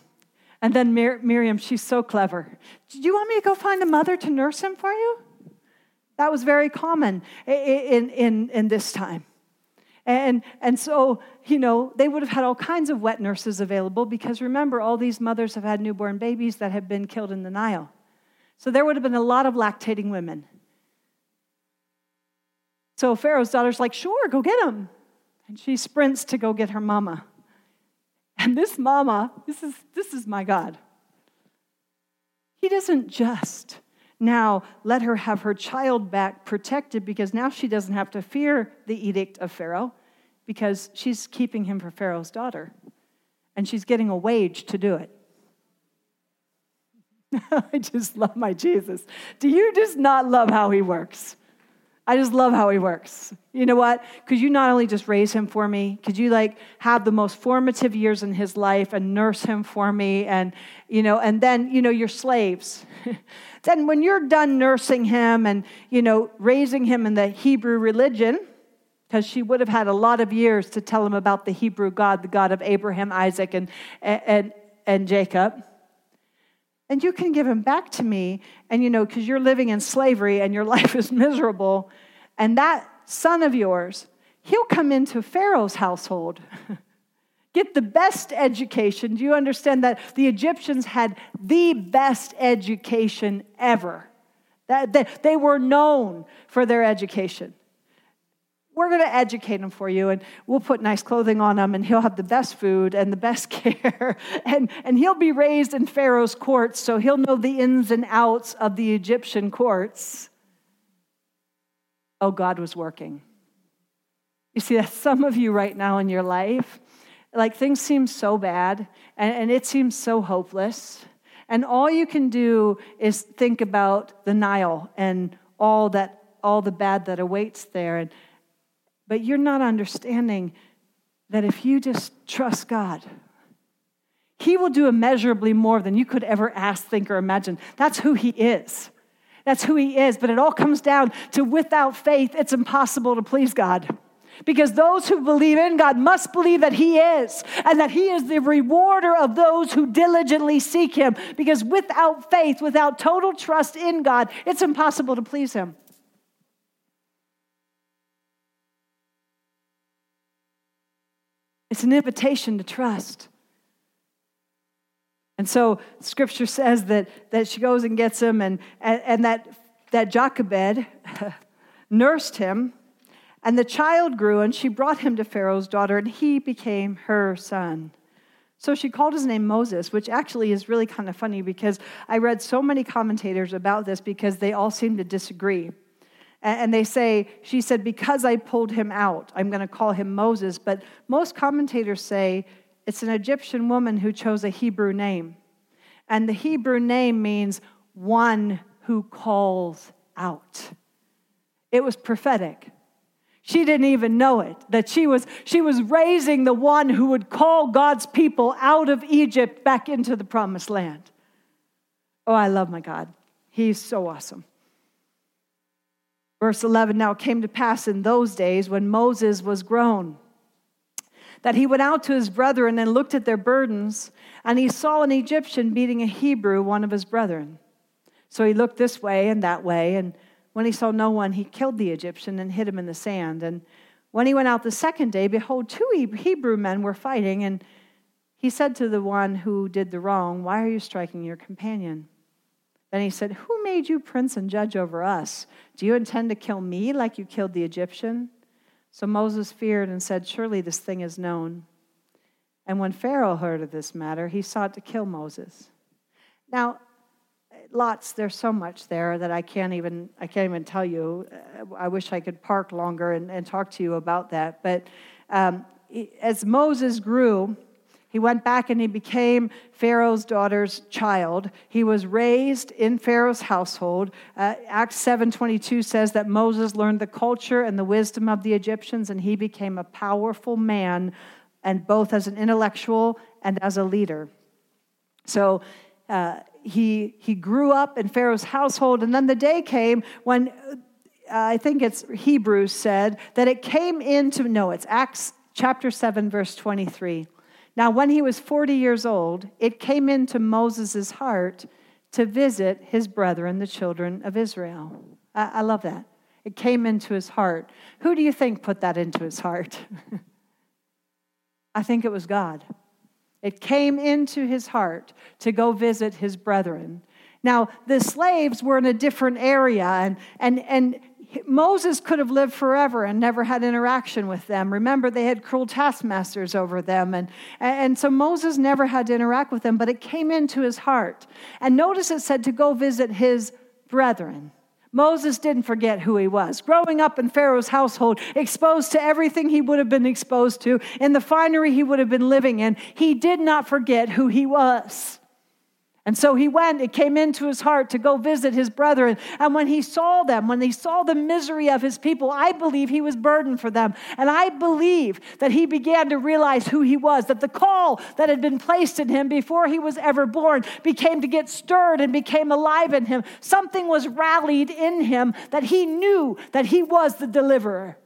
And then Mir- Miriam, she's so clever. Do you want me to go find a mother to nurse him for you? That was very common in, in, in this time. And, and so, you know, they would have had all kinds of wet nurses available because remember, all these mothers have had newborn babies that have been killed in the Nile. So there would have been a lot of lactating women. So Pharaoh's daughter's like, sure, go get him. And she sprints to go get her mama. And this mama, this is, this is my God. He doesn't just now let her have her child back protected because now she doesn't have to fear the edict of Pharaoh because she's keeping him for Pharaoh's daughter and she's getting a wage to do it. I just love my Jesus. Do you just not love how he works? I just love how he works. You know what? Could you not only just raise him for me? Could you like have the most formative years in his life and nurse him for me? And, you know, and then, you know, your slaves. then when you're done nursing him and, you know, raising him in the Hebrew religion, because she would have had a lot of years to tell him about the Hebrew God, the God of Abraham, Isaac, and, and, and Jacob and you can give him back to me. And you know, because you're living in slavery and your life is miserable. And that son of yours, he'll come into Pharaoh's household. Get the best education. Do you understand that the Egyptians had the best education ever? That, they were known for their education. We're going to educate him for you and we'll put nice clothing on him and he'll have the best food and the best care and, and he'll be raised in pharaoh's courts so he'll know the ins and outs of the egyptian courts. Oh god was working. You see that some of you right now in your life like things seem so bad and, and it seems so hopeless and all you can do is think about the nile and all that all the bad that awaits there and but you're not understanding that if you just trust God, He will do immeasurably more than you could ever ask, think, or imagine. That's who He is. That's who He is. But it all comes down to without faith, it's impossible to please God. Because those who believe in God must believe that He is, and that He is the rewarder of those who diligently seek Him. Because without faith, without total trust in God, it's impossible to please Him. It's an invitation to trust. And so scripture says that, that she goes and gets him, and, and, and that, that Jochebed nursed him, and the child grew, and she brought him to Pharaoh's daughter, and he became her son. So she called his name Moses, which actually is really kind of funny because I read so many commentators about this because they all seem to disagree. And they say, she said, because I pulled him out, I'm going to call him Moses. But most commentators say it's an Egyptian woman who chose a Hebrew name. And the Hebrew name means one who calls out. It was prophetic. She didn't even know it, that she was, she was raising the one who would call God's people out of Egypt back into the promised land. Oh, I love my God. He's so awesome. Verse 11 Now it came to pass in those days when Moses was grown that he went out to his brethren and looked at their burdens, and he saw an Egyptian beating a Hebrew, one of his brethren. So he looked this way and that way, and when he saw no one, he killed the Egyptian and hid him in the sand. And when he went out the second day, behold, two Hebrew men were fighting, and he said to the one who did the wrong, Why are you striking your companion? Then he said, Who made you prince and judge over us? Do you intend to kill me like you killed the Egyptian? So Moses feared and said, Surely this thing is known. And when Pharaoh heard of this matter, he sought to kill Moses. Now, lots, there's so much there that I can't even, I can't even tell you. I wish I could park longer and, and talk to you about that. But um, as Moses grew, he went back and he became Pharaoh's daughter's child. He was raised in Pharaoh's household. Uh, Acts 7:22 says that Moses learned the culture and the wisdom of the Egyptians and he became a powerful man and both as an intellectual and as a leader. So uh, he, he grew up in Pharaoh's household, and then the day came when uh, I think it's Hebrews said that it came into, no, it's Acts chapter 7, verse 23 now, when he was 40 years old, it came into Moses' heart to visit his brethren, the children of Israel. I, I love that. It came into his heart. Who do you think put that into his heart? I think it was God. It came into his heart to go visit his brethren. Now, the slaves were in a different area, and, and, and Moses could have lived forever and never had interaction with them. Remember, they had cruel taskmasters over them. And, and so Moses never had to interact with them, but it came into his heart. And notice it said to go visit his brethren. Moses didn't forget who he was. Growing up in Pharaoh's household, exposed to everything he would have been exposed to, in the finery he would have been living in, he did not forget who he was. And so he went, it came into his heart to go visit his brethren. And when he saw them, when he saw the misery of his people, I believe he was burdened for them. And I believe that he began to realize who he was, that the call that had been placed in him before he was ever born became to get stirred and became alive in him. Something was rallied in him that he knew that he was the deliverer.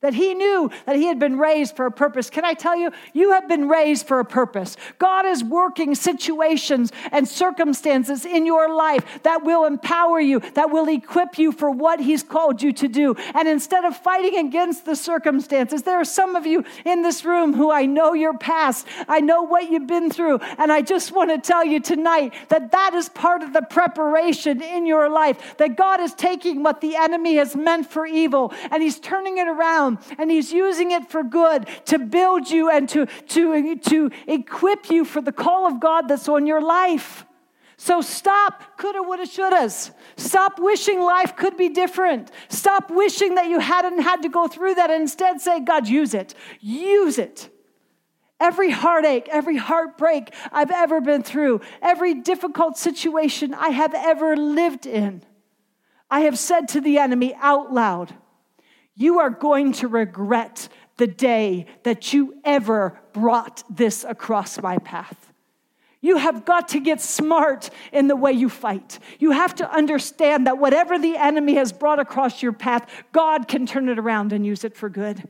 That he knew that he had been raised for a purpose. Can I tell you, you have been raised for a purpose. God is working situations and circumstances in your life that will empower you, that will equip you for what he's called you to do. And instead of fighting against the circumstances, there are some of you in this room who I know your past, I know what you've been through, and I just want to tell you tonight that that is part of the preparation in your life, that God is taking what the enemy has meant for evil and he's turning it around and He's using it for good to build you and to, to, to equip you for the call of God that's on your life. So stop coulda, woulda, shouldas. Stop wishing life could be different. Stop wishing that you hadn't had to go through that and instead say, God, use it. Use it. Every heartache, every heartbreak I've ever been through, every difficult situation I have ever lived in, I have said to the enemy out loud, you are going to regret the day that you ever brought this across my path. You have got to get smart in the way you fight. You have to understand that whatever the enemy has brought across your path, God can turn it around and use it for good.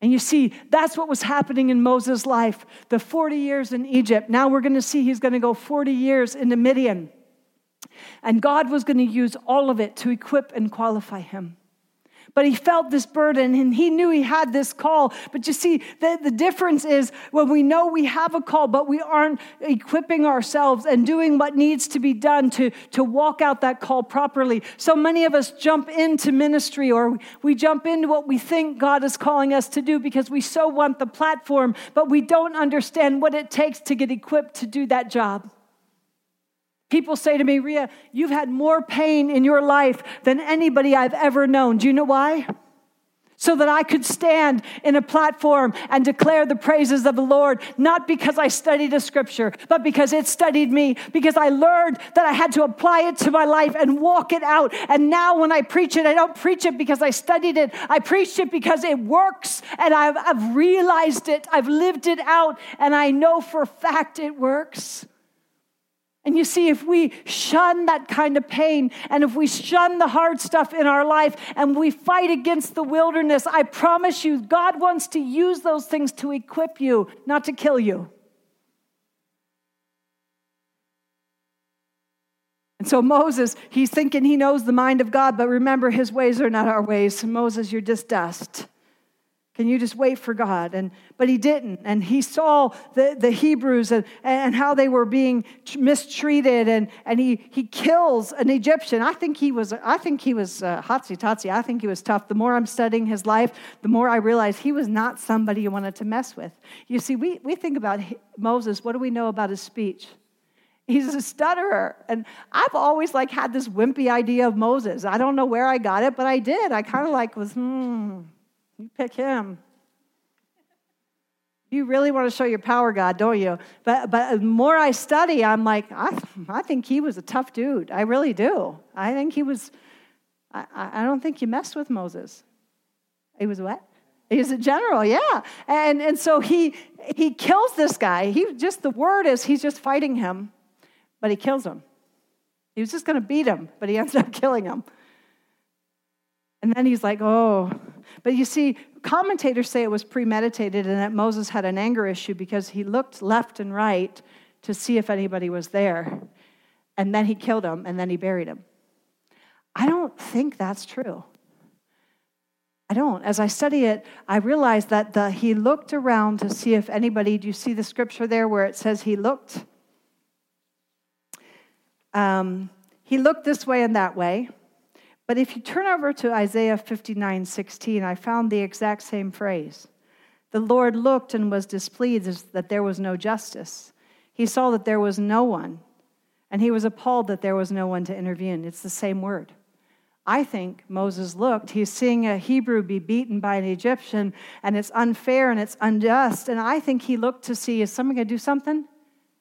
And you see, that's what was happening in Moses' life. The 40 years in Egypt. Now we're going to see he's going to go 40 years into Midian. And God was going to use all of it to equip and qualify him. But he felt this burden and he knew he had this call. But you see, the, the difference is when we know we have a call, but we aren't equipping ourselves and doing what needs to be done to, to walk out that call properly. So many of us jump into ministry or we jump into what we think God is calling us to do because we so want the platform, but we don't understand what it takes to get equipped to do that job. People say to me, Ria, you've had more pain in your life than anybody I've ever known. Do you know why? So that I could stand in a platform and declare the praises of the Lord, not because I studied a scripture, but because it studied me, because I learned that I had to apply it to my life and walk it out. And now when I preach it, I don't preach it because I studied it, I preach it because it works and I've, I've realized it, I've lived it out, and I know for a fact it works. And you see, if we shun that kind of pain and if we shun the hard stuff in our life and we fight against the wilderness, I promise you, God wants to use those things to equip you, not to kill you. And so Moses, he's thinking he knows the mind of God, but remember, his ways are not our ways. Moses, you're just dust. Can you just wait for God? And but he didn't. And he saw the, the Hebrews and, and how they were being mistreated. And, and he, he kills an Egyptian. I think he was I think he was uh, hotsy totsy. I think he was tough. The more I'm studying his life, the more I realize he was not somebody you wanted to mess with. You see, we, we think about Moses. What do we know about his speech? He's a stutterer. And I've always like had this wimpy idea of Moses. I don't know where I got it, but I did. I kind of like was, hmm, you pick him. You really want to show your power, God, don't you? But, but the more I study, I'm like, I, I think he was a tough dude. I really do. I think he was, I, I don't think he messed with Moses. He was what? He was a general, yeah. And, and so he, he kills this guy. He just, the word is he's just fighting him, but he kills him. He was just going to beat him, but he ends up killing him. And then he's like, oh. But you see, commentators say it was premeditated and that Moses had an anger issue because he looked left and right to see if anybody was there. And then he killed him and then he buried him. I don't think that's true. I don't. As I study it, I realize that the, he looked around to see if anybody, do you see the scripture there where it says he looked? Um, he looked this way and that way. But if you turn over to Isaiah 59 16, I found the exact same phrase. The Lord looked and was displeased that there was no justice. He saw that there was no one, and he was appalled that there was no one to intervene. It's the same word. I think Moses looked. He's seeing a Hebrew be beaten by an Egyptian, and it's unfair and it's unjust. And I think he looked to see is someone going to do something?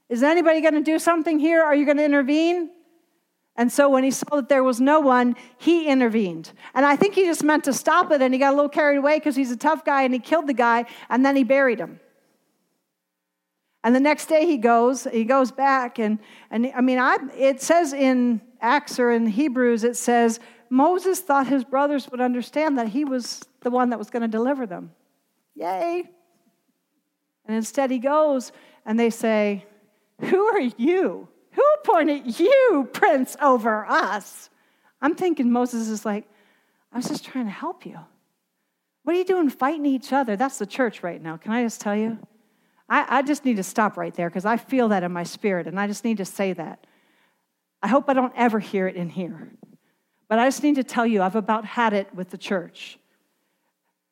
Is anybody going to do something here? Are you going to intervene? And so when he saw that there was no one, he intervened. And I think he just meant to stop it, and he got a little carried away because he's a tough guy and he killed the guy, and then he buried him. And the next day he goes, he goes back, and, and I mean, I, it says in Acts or in Hebrews, it says Moses thought his brothers would understand that he was the one that was going to deliver them. Yay! And instead he goes and they say, Who are you? Who appointed you prince over us? I'm thinking Moses is like, I was just trying to help you. What are you doing fighting each other? That's the church right now. Can I just tell you? I, I just need to stop right there because I feel that in my spirit and I just need to say that. I hope I don't ever hear it in here. But I just need to tell you, I've about had it with the church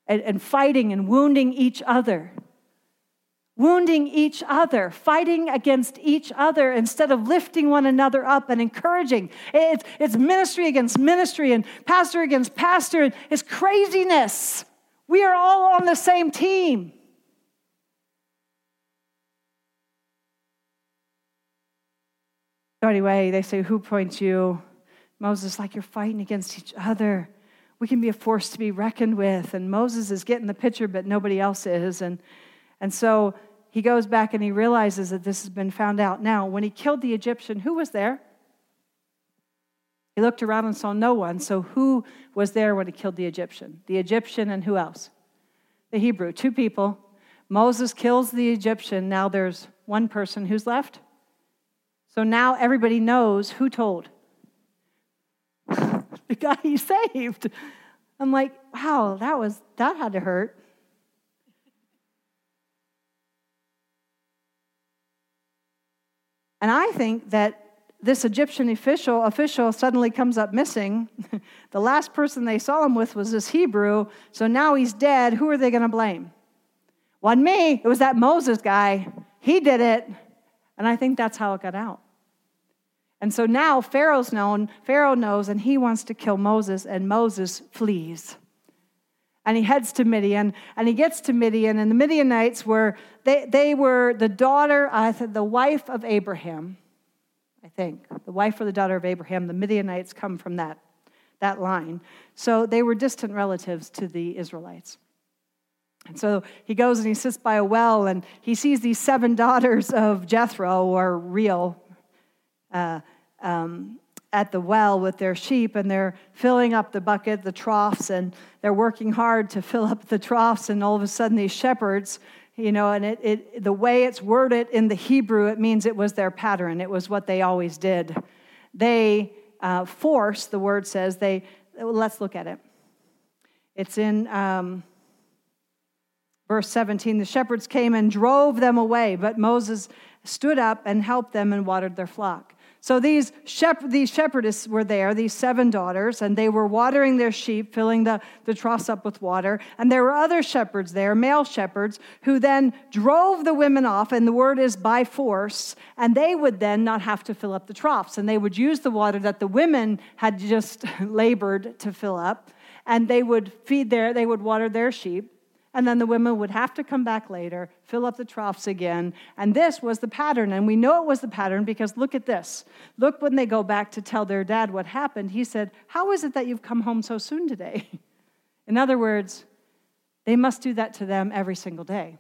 and, and fighting and wounding each other wounding each other, fighting against each other instead of lifting one another up and encouraging. It's, it's ministry against ministry and pastor against pastor. It's craziness. We are all on the same team. So, anyway, they say, Who points you? Moses, like you're fighting against each other. We can be a force to be reckoned with. And Moses is getting the picture, but nobody else is. And, and so he goes back and he realizes that this has been found out. Now, when he killed the Egyptian, who was there? He looked around and saw no one. So, who was there when he killed the Egyptian? The Egyptian and who else? The Hebrew. Two people. Moses kills the Egyptian. Now there's one person who's left. So now everybody knows who told. the guy he saved. I'm like, wow, that was that had to hurt. And I think that this Egyptian official, official suddenly comes up missing. the last person they saw him with was this Hebrew, so now he's dead. Who are they going to blame? Wasn't me, it was that Moses guy. He did it. And I think that's how it got out. And so now Pharaoh's known, Pharaoh knows, and he wants to kill Moses, and Moses flees. And he heads to Midian, and he gets to Midian, and the Midianites were, they, they were the daughter, said, the wife of Abraham, I think. The wife or the daughter of Abraham. The Midianites come from that, that line. So they were distant relatives to the Israelites. And so he goes and he sits by a well, and he sees these seven daughters of Jethro, or Reuel, uh, um, at the well with their sheep and they're filling up the bucket, the troughs, and they're working hard to fill up the troughs. And all of a sudden, these shepherds, you know, and it, it, the way it's worded in the Hebrew, it means it was their pattern, it was what they always did. They uh, force, the word says, they, let's look at it. It's in um, verse 17 the shepherds came and drove them away, but Moses stood up and helped them and watered their flock. So these, shep- these shepherdesses were there, these seven daughters, and they were watering their sheep, filling the, the troughs up with water. And there were other shepherds there, male shepherds, who then drove the women off, and the word is by force, and they would then not have to fill up the troughs. And they would use the water that the women had just labored to fill up, and they would feed their, they would water their sheep. And then the women would have to come back later, fill up the troughs again. And this was the pattern. And we know it was the pattern because look at this. Look when they go back to tell their dad what happened. He said, How is it that you've come home so soon today? In other words, they must do that to them every single day.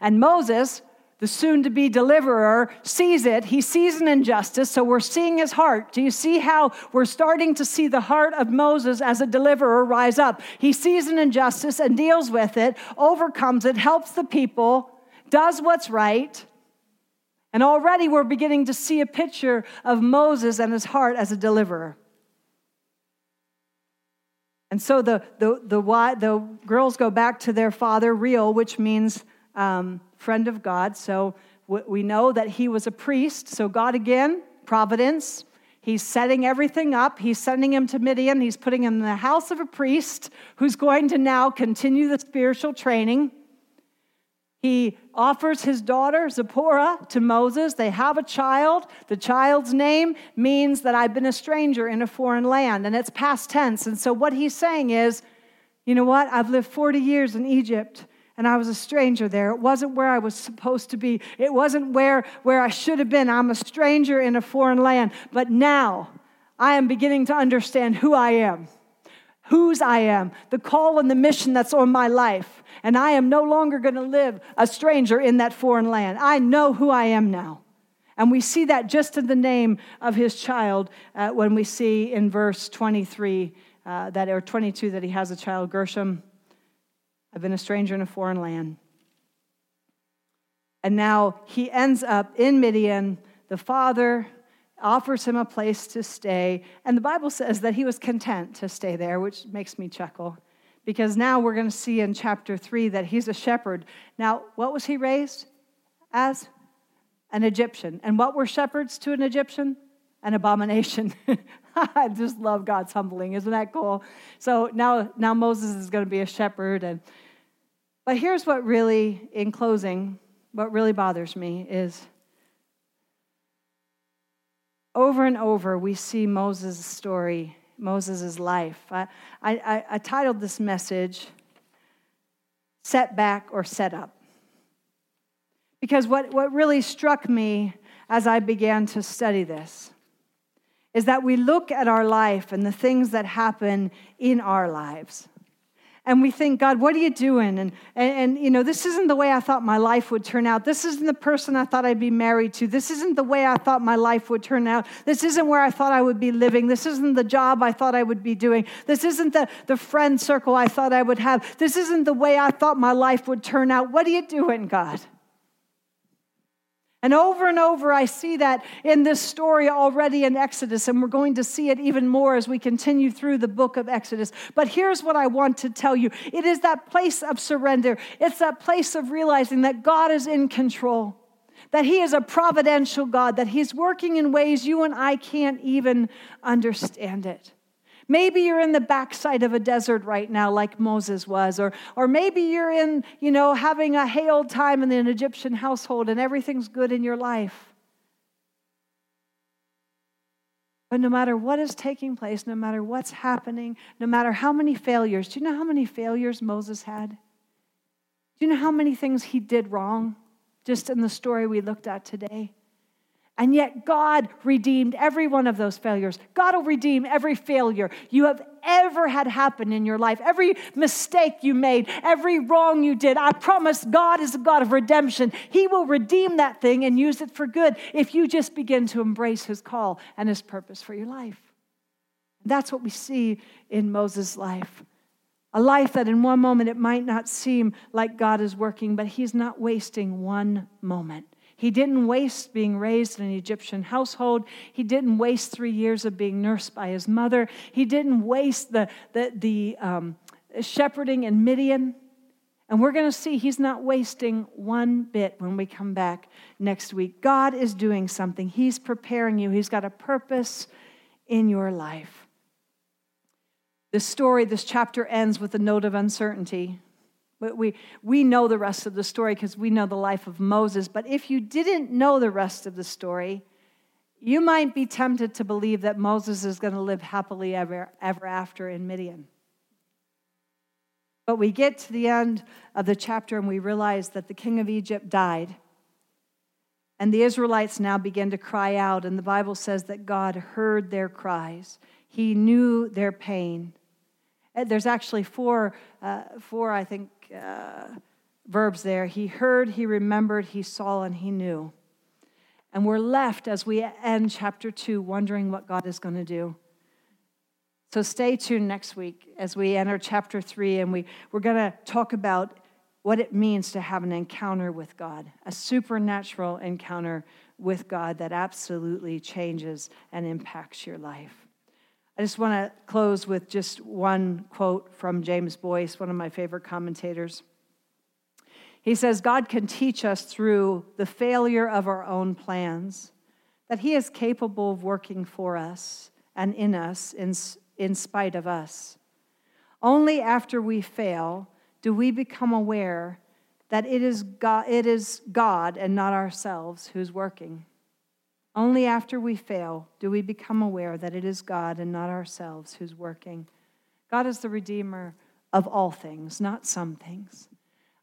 And Moses the soon to be deliverer, sees it. He sees an injustice, so we're seeing his heart. Do you see how we're starting to see the heart of Moses as a deliverer rise up? He sees an injustice and deals with it, overcomes it, helps the people, does what's right. And already we're beginning to see a picture of Moses and his heart as a deliverer. And so the, the, the, the girls go back to their father, Reuel, which means um, friend of God. So we know that he was a priest. So, God again, providence. He's setting everything up. He's sending him to Midian. He's putting him in the house of a priest who's going to now continue the spiritual training. He offers his daughter Zipporah to Moses. They have a child. The child's name means that I've been a stranger in a foreign land, and it's past tense. And so, what he's saying is, you know what? I've lived 40 years in Egypt and I was a stranger there. It wasn't where I was supposed to be. It wasn't where, where I should have been. I'm a stranger in a foreign land. But now I am beginning to understand who I am, whose I am, the call and the mission that's on my life. And I am no longer going to live a stranger in that foreign land. I know who I am now. And we see that just in the name of his child uh, when we see in verse 23 uh, that, or 22 that he has a child, Gershom. I've been a stranger in a foreign land. And now he ends up in Midian. The father offers him a place to stay. And the Bible says that he was content to stay there, which makes me chuckle. Because now we're going to see in chapter 3 that he's a shepherd. Now, what was he raised as? An Egyptian. And what were shepherds to an Egyptian? An abomination. I just love God's humbling. Isn't that cool? So now, now Moses is going to be a shepherd. And, but here's what really, in closing, what really bothers me is over and over we see Moses' story, Moses' life. I, I, I titled this message, Setback or Set Up. Because what, what really struck me as I began to study this is that we look at our life and the things that happen in our lives and we think, God, what are you doing? And, and, and, you know, this isn't the way I thought my life would turn out. This isn't the person I thought I'd be married to. This isn't the way I thought my life would turn out. This isn't where I thought I would be living. This isn't the job I thought I would be doing. This isn't the, the friend circle I thought I would have. This isn't the way I thought my life would turn out. What are you doing, God? And over and over, I see that in this story already in Exodus, and we're going to see it even more as we continue through the book of Exodus. But here's what I want to tell you it is that place of surrender, it's that place of realizing that God is in control, that He is a providential God, that He's working in ways you and I can't even understand it. Maybe you're in the backside of a desert right now, like Moses was, or, or maybe you're in, you know, having a hail time in an Egyptian household and everything's good in your life. But no matter what is taking place, no matter what's happening, no matter how many failures, do you know how many failures Moses had? Do you know how many things he did wrong just in the story we looked at today? And yet, God redeemed every one of those failures. God will redeem every failure you have ever had happen in your life, every mistake you made, every wrong you did. I promise God is a God of redemption. He will redeem that thing and use it for good if you just begin to embrace His call and His purpose for your life. That's what we see in Moses' life. A life that in one moment it might not seem like God is working, but He's not wasting one moment. He didn't waste being raised in an Egyptian household. He didn't waste three years of being nursed by his mother. He didn't waste the, the, the um, shepherding in Midian. And we're going to see he's not wasting one bit when we come back next week. God is doing something, He's preparing you, He's got a purpose in your life. This story, this chapter ends with a note of uncertainty. We, we know the rest of the story because we know the life of Moses. But if you didn't know the rest of the story, you might be tempted to believe that Moses is going to live happily ever, ever after in Midian. But we get to the end of the chapter and we realize that the king of Egypt died. And the Israelites now begin to cry out, and the Bible says that God heard their cries. He knew their pain. There's actually four, uh, four I think, uh, verbs there. He heard, he remembered, he saw, and he knew. And we're left as we end chapter two wondering what God is going to do. So stay tuned next week as we enter chapter three, and we, we're going to talk about what it means to have an encounter with God, a supernatural encounter with God that absolutely changes and impacts your life. I just want to close with just one quote from James Boice, one of my favorite commentators. He says, God can teach us through the failure of our own plans that He is capable of working for us and in us in, in spite of us. Only after we fail do we become aware that it is God, it is God and not ourselves who's working. Only after we fail do we become aware that it is God and not ourselves who's working. God is the Redeemer of all things, not some things.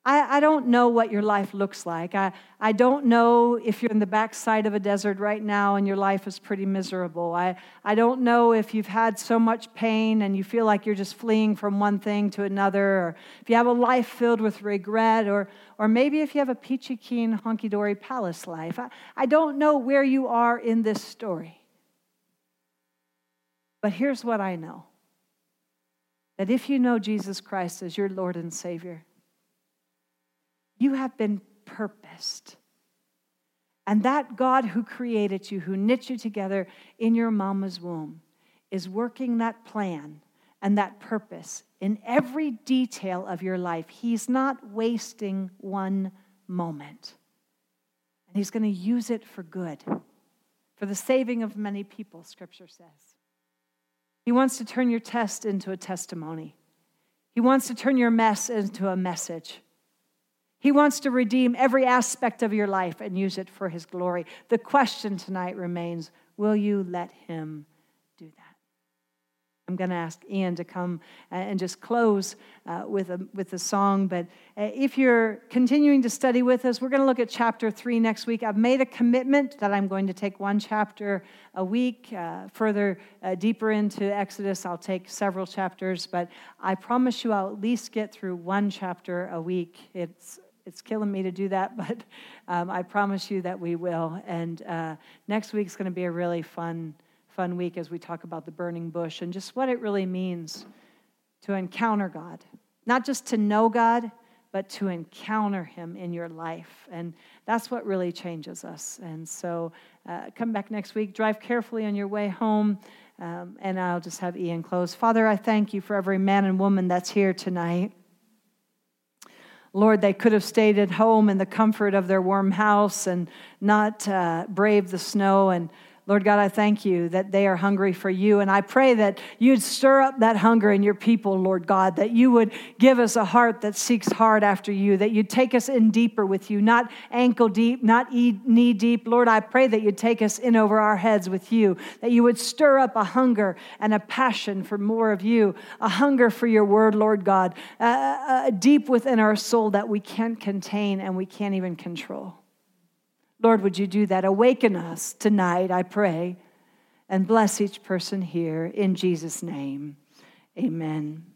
I, I, don't know what your life looks like. I, I don't know if you're in the backside of a desert right now and your life is pretty miserable. I, I don't know if you've had so much pain and you feel like you're just fleeing from one thing to another, or if you have a life filled with regret, or, or maybe if you have a peachy keen, honky dory palace life. I, I don't know where you are in this story. But here's what I know that if you know Jesus Christ as your Lord and Savior, you have been purposed. And that God who created you, who knit you together in your mama's womb, is working that plan and that purpose in every detail of your life. He's not wasting one moment. And He's going to use it for good, for the saving of many people, Scripture says. He wants to turn your test into a testimony, He wants to turn your mess into a message. He wants to redeem every aspect of your life and use it for His glory. The question tonight remains will you let Him do that? I'm going to ask Ian to come and just close uh, with, a, with a song. But uh, if you're continuing to study with us, we're going to look at chapter three next week. I've made a commitment that I'm going to take one chapter a week. Uh, further, uh, deeper into Exodus, I'll take several chapters. But I promise you, I'll at least get through one chapter a week. It's it's killing me to do that, but um, I promise you that we will. And uh, next week's going to be a really fun, fun week as we talk about the burning bush and just what it really means to encounter God. Not just to know God, but to encounter Him in your life. And that's what really changes us. And so uh, come back next week, drive carefully on your way home. Um, and I'll just have Ian close. Father, I thank you for every man and woman that's here tonight. Lord, they could have stayed at home in the comfort of their warm house and not uh, braved the snow. And Lord God, I thank you that they are hungry for you. And I pray that you'd stir up that hunger in your people, Lord God, that you would give us a heart that seeks hard after you, that you'd take us in deeper with you, not ankle deep, not knee deep. Lord, I pray that you'd take us in over our heads with you, that you would stir up a hunger and a passion for more of you, a hunger for your word, Lord God, uh, uh, deep within our soul that we can't contain and we can't even control. Lord, would you do that? Awaken us tonight, I pray, and bless each person here in Jesus' name. Amen.